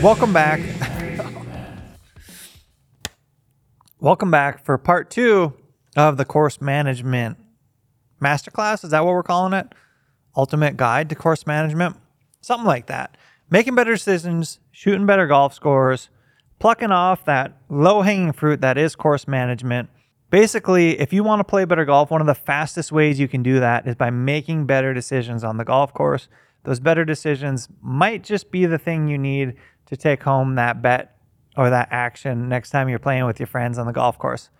Welcome back. Welcome back for part two of the course management masterclass. Is that what we're calling it? Ultimate guide to course management? Something like that. Making better decisions, shooting better golf scores, plucking off that low hanging fruit that is course management. Basically, if you want to play better golf, one of the fastest ways you can do that is by making better decisions on the golf course. Those better decisions might just be the thing you need to take home that bet or that action next time you're playing with your friends on the golf course.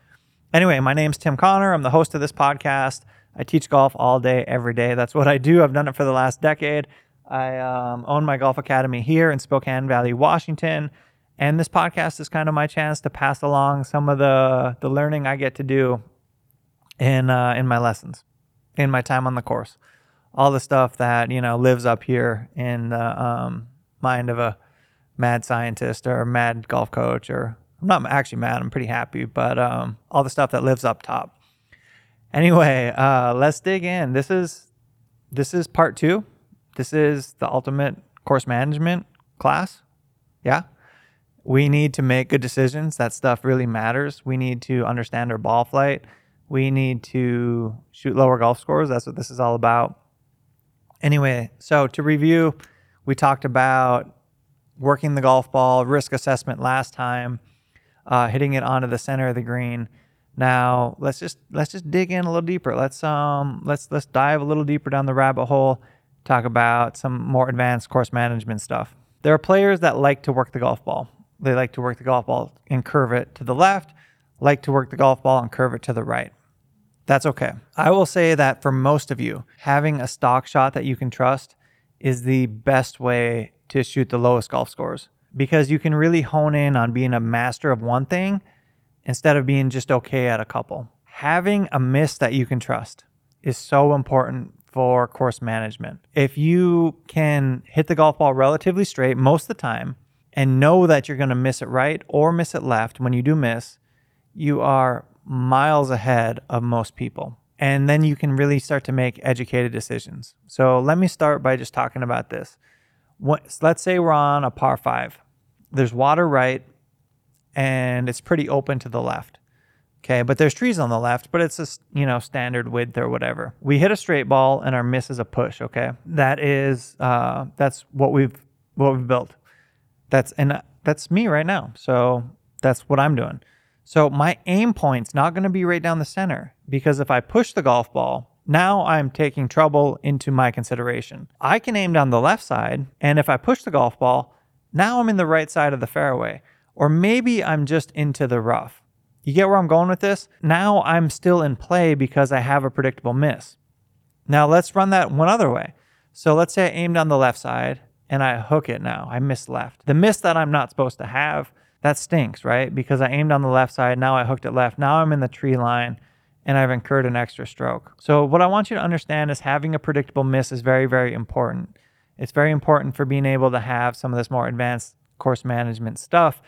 Anyway, my name's Tim Connor. I'm the host of this podcast. I teach golf all day, every day. That's what I do. I've done it for the last decade. I um, own my golf academy here in Spokane Valley, Washington. And this podcast is kind of my chance to pass along some of the, the learning I get to do in, uh, in my lessons, in my time on the course. All the stuff that, you know, lives up here in the um, mind of a mad scientist or a mad golf coach or I'm not actually mad, I'm pretty happy, but um, all the stuff that lives up top. Anyway, uh, let's dig in. This is this is part two. This is the ultimate course management class. Yeah. We need to make good decisions. That stuff really matters. We need to understand our ball flight. We need to shoot lower golf scores. That's what this is all about. Anyway, so to review, we talked about working the golf ball, risk assessment last time, uh, hitting it onto the center of the green. Now let's just let's just dig in a little deeper. Let's um let's let's dive a little deeper down the rabbit hole. Talk about some more advanced course management stuff. There are players that like to work the golf ball. They like to work the golf ball and curve it to the left, like to work the golf ball and curve it to the right. That's okay. I will say that for most of you, having a stock shot that you can trust is the best way to shoot the lowest golf scores because you can really hone in on being a master of one thing instead of being just okay at a couple. Having a miss that you can trust is so important for course management. If you can hit the golf ball relatively straight most of the time and know that you're going to miss it right or miss it left when you do miss, you are miles ahead of most people. And then you can really start to make educated decisions. So let me start by just talking about this. Let's say we're on a par five. There's water right, and it's pretty open to the left. Okay, but there's trees on the left, but it's a you know standard width or whatever. We hit a straight ball and our miss is a push. Okay, that is uh, that's what we've what we've built. That's and that's me right now. So that's what I'm doing. So my aim point's not going to be right down the center because if I push the golf ball, now I'm taking trouble into my consideration. I can aim down the left side, and if I push the golf ball, now I'm in the right side of the fairway. Or maybe I'm just into the rough. You get where I'm going with this? Now I'm still in play because I have a predictable miss. Now let's run that one other way. So let's say I aimed on the left side and I hook it now. I miss left. The miss that I'm not supposed to have, that stinks, right? Because I aimed on the left side, now I hooked it left. Now I'm in the tree line and I've incurred an extra stroke. So what I want you to understand is having a predictable miss is very, very important. It's very important for being able to have some of this more advanced course management stuff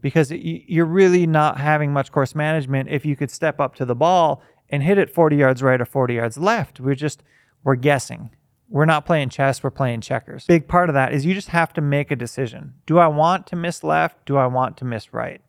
because you're really not having much course management if you could step up to the ball and hit it 40 yards right or 40 yards left. We're just, we're guessing. We're not playing chess, we're playing checkers. Big part of that is you just have to make a decision. Do I want to miss left? Do I want to miss right?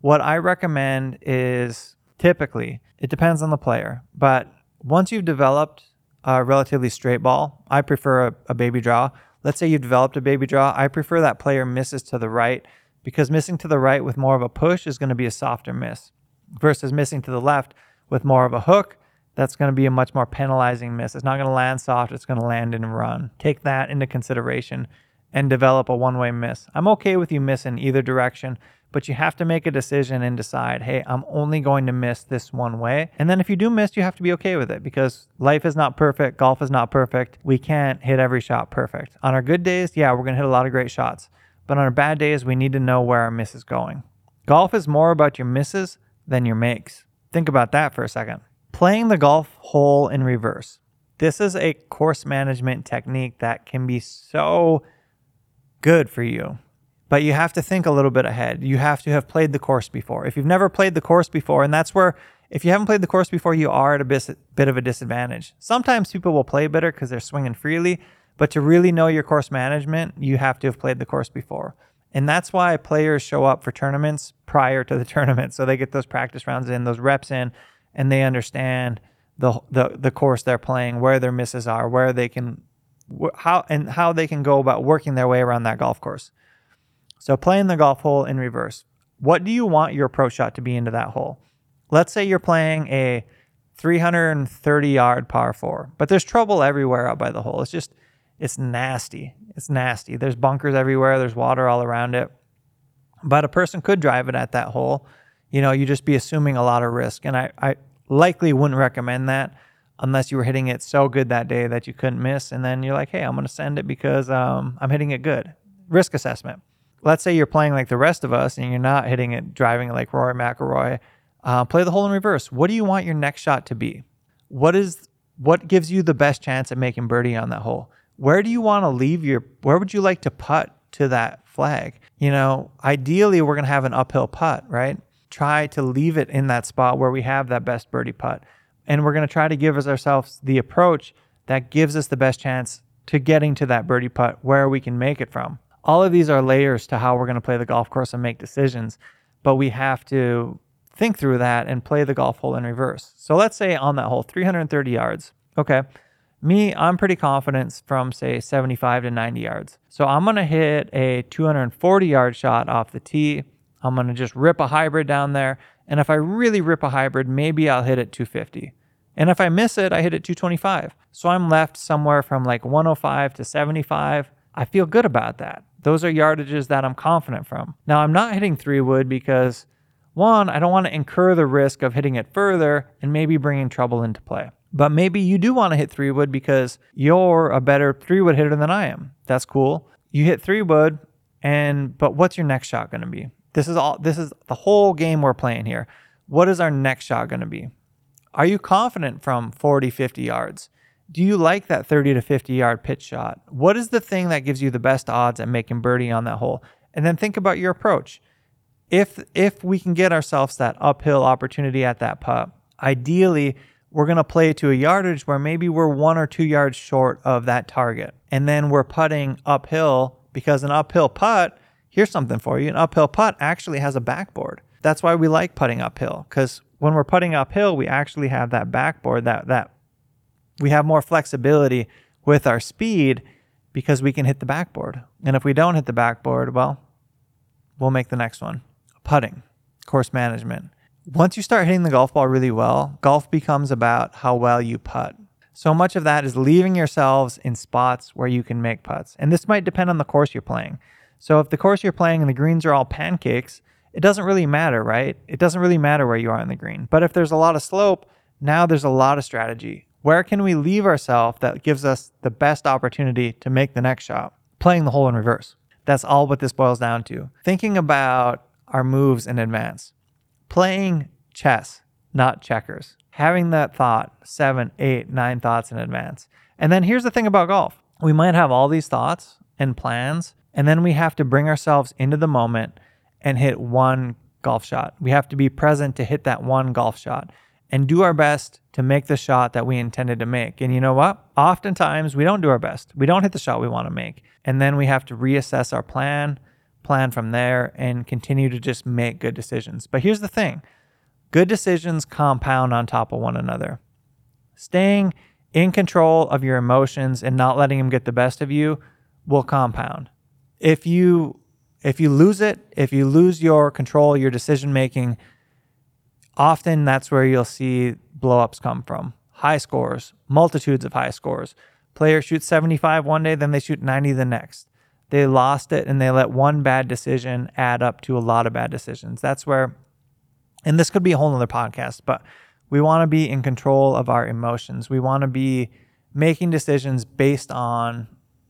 What I recommend is typically, it depends on the player, but once you've developed a relatively straight ball, I prefer a, a baby draw. Let's say you've developed a baby draw, I prefer that player misses to the right because missing to the right with more of a push is going to be a softer miss versus missing to the left with more of a hook. That's going to be a much more penalizing miss. It's not going to land soft, it's going to land and run. Take that into consideration and develop a one way miss. I'm okay with you missing either direction, but you have to make a decision and decide, hey, I'm only going to miss this one way. And then if you do miss, you have to be okay with it because life is not perfect, golf is not perfect. We can't hit every shot perfect. On our good days, yeah, we're going to hit a lot of great shots. But on our bad days, we need to know where our miss is going. Golf is more about your misses than your makes. Think about that for a second. Playing the golf hole in reverse. This is a course management technique that can be so good for you. But you have to think a little bit ahead. You have to have played the course before. If you've never played the course before, and that's where, if you haven't played the course before, you are at a bit of a disadvantage. Sometimes people will play better because they're swinging freely, But to really know your course management, you have to have played the course before. And that's why players show up for tournaments prior to the tournament. So they get those practice rounds in, those reps in, and they understand the the, the course they're playing, where their misses are, where they can how and how they can go about working their way around that golf course. So playing the golf hole in reverse. What do you want your approach shot to be into that hole? Let's say you're playing a 330 yard par four, but there's trouble everywhere out by the hole. It's just it's nasty. It's nasty. There's bunkers everywhere. There's water all around it. But a person could drive it at that hole. You know, you just be assuming a lot of risk. And I, I likely wouldn't recommend that unless you were hitting it so good that day that you couldn't miss. And then you're like, hey, I'm going to send it because um, I'm hitting it good. Risk assessment. Let's say you're playing like the rest of us and you're not hitting it, driving it like Rory McIlroy. Uh, play the hole in reverse. What do you want your next shot to be? What is what gives you the best chance at making birdie on that hole? Where do you want to leave your? Where would you like to putt to that flag? You know, ideally we're gonna have an uphill putt, right? Try to leave it in that spot where we have that best birdie putt and we're going to try to give ourselves the approach that gives us the best chance to getting to that birdie putt where we can make it from. All of these are layers to how we're going to play the golf course and make decisions, but we have to think through that and play the golf hole in reverse. So let's say on that hole, 330 yards. Okay. Me, I'm pretty confident from say 75 to 90 yards. So I'm going to hit a 240 yard shot off the tee. I'm going to just rip a hybrid down there. And if I really rip a hybrid, maybe I'll hit it 250. And if I miss it, I hit it 225. So I'm left somewhere from like 105 to 75. I feel good about that. Those are yardages that I'm confident from. Now, I'm not hitting three wood because one, I don't want to incur the risk of hitting it further and maybe bringing trouble into play. But maybe you do want to hit three wood because you're a better three wood hitter than I am. That's cool. You hit three wood, and but what's your next shot going to be? This is all. This is the whole game we're playing here. What is our next shot going to be? Are you confident from 40, 50 yards? Do you like that 30 to 50 yard pitch shot? What is the thing that gives you the best odds at making birdie on that hole? And then think about your approach. If if we can get ourselves that uphill opportunity at that putt, ideally we're going to play to a yardage where maybe we're 1 or 2 yards short of that target. And then we're putting uphill because an uphill putt, here's something for you, an uphill putt actually has a backboard. That's why we like putting uphill cuz when we're putting uphill, we actually have that backboard that that we have more flexibility with our speed because we can hit the backboard. And if we don't hit the backboard, well, we'll make the next one. Putting, course management. Once you start hitting the golf ball really well, golf becomes about how well you putt. So much of that is leaving yourselves in spots where you can make putts. And this might depend on the course you're playing. So if the course you're playing and the greens are all pancakes, it doesn't really matter, right? It doesn't really matter where you are in the green. But if there's a lot of slope, now there's a lot of strategy. Where can we leave ourselves that gives us the best opportunity to make the next shot? Playing the hole in reverse. That's all what this boils down to. Thinking about our moves in advance. Playing chess, not checkers. Having that thought, seven, eight, nine thoughts in advance. And then here's the thing about golf we might have all these thoughts and plans, and then we have to bring ourselves into the moment and hit one golf shot. We have to be present to hit that one golf shot and do our best to make the shot that we intended to make. And you know what? Oftentimes we don't do our best. We don't hit the shot we want to make. And then we have to reassess our plan, plan from there, and continue to just make good decisions. But here's the thing good decisions compound on top of one another. Staying in control of your emotions and not letting them get the best of you will compound. If you if you lose it, if you lose your control, your decision making, often that's where you'll see blowups come from. High scores, multitudes of high scores. Players shoot 75 one day, then they shoot 90 the next. They lost it and they let one bad decision add up to a lot of bad decisions. That's where, and this could be a whole other podcast, but we want to be in control of our emotions. We want to be making decisions based on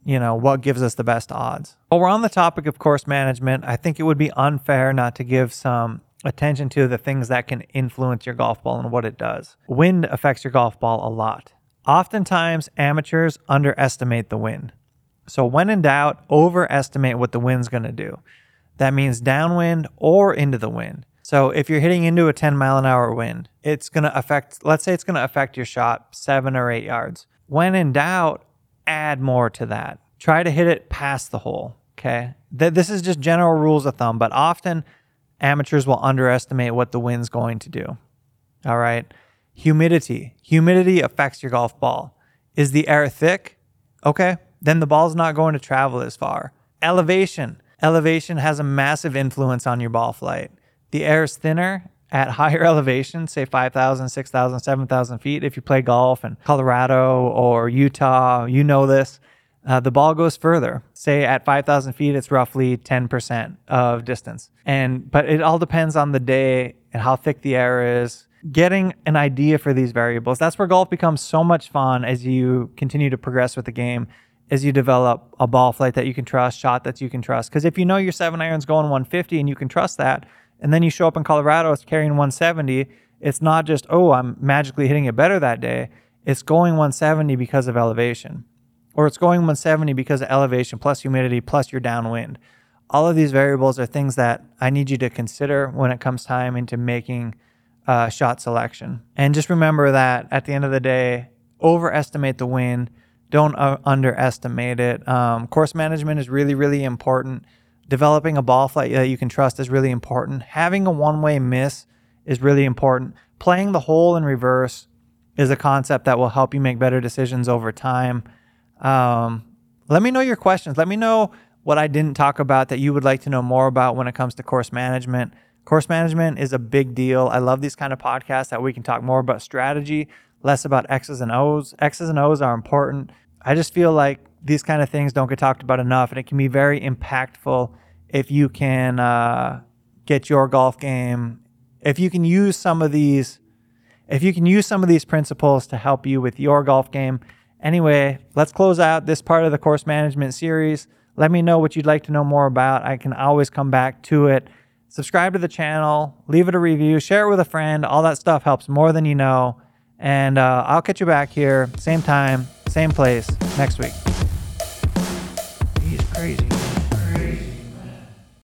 you know, what gives us the best odds. Well, we're on the topic of course management, I think it would be unfair not to give some attention to the things that can influence your golf ball and what it does. Wind affects your golf ball a lot. Oftentimes, amateurs underestimate the wind. So, when in doubt, overestimate what the wind's going to do. That means downwind or into the wind. So, if you're hitting into a 10 mile an hour wind, it's going to affect, let's say it's going to affect your shot seven or eight yards. When in doubt, add more to that. Try to hit it past the hole. Okay. Th- this is just general rules of thumb, but often amateurs will underestimate what the wind's going to do. All right. Humidity. Humidity affects your golf ball. Is the air thick? Okay. Then the ball's not going to travel as far. Elevation. Elevation has a massive influence on your ball flight. The air is thinner at higher elevations, say 5,000, 6,000, 7,000 feet. If you play golf in Colorado or Utah, you know this. Uh, the ball goes further. Say at 5,000 feet, it's roughly 10% of distance. And but it all depends on the day and how thick the air is. Getting an idea for these variables. That's where golf becomes so much fun as you continue to progress with the game. As you develop a ball flight that you can trust, shot that you can trust. Because if you know your seven iron's going 150 and you can trust that, and then you show up in Colorado, it's carrying 170. It's not just, oh, I'm magically hitting it better that day. It's going 170 because of elevation or it's going 170 because of elevation plus humidity plus your downwind. All of these variables are things that I need you to consider when it comes time into making uh, shot selection. And just remember that at the end of the day, overestimate the wind, don't uh, underestimate it. Um, course management is really, really important. Developing a ball flight that you can trust is really important. Having a one way miss is really important. Playing the hole in reverse is a concept that will help you make better decisions over time. Um, let me know your questions. Let me know what I didn't talk about that you would like to know more about when it comes to course management. Course management is a big deal. I love these kind of podcasts that we can talk more about strategy, less about X's and O's. X's and O's are important. I just feel like these kind of things don't get talked about enough, and it can be very impactful if you can uh, get your golf game. If you can use some of these, if you can use some of these principles to help you with your golf game, Anyway, let's close out this part of the course management series. Let me know what you'd like to know more about. I can always come back to it. Subscribe to the channel, leave it a review, share it with a friend. All that stuff helps more than you know. And uh, I'll catch you back here, same time, same place next week. He's crazy.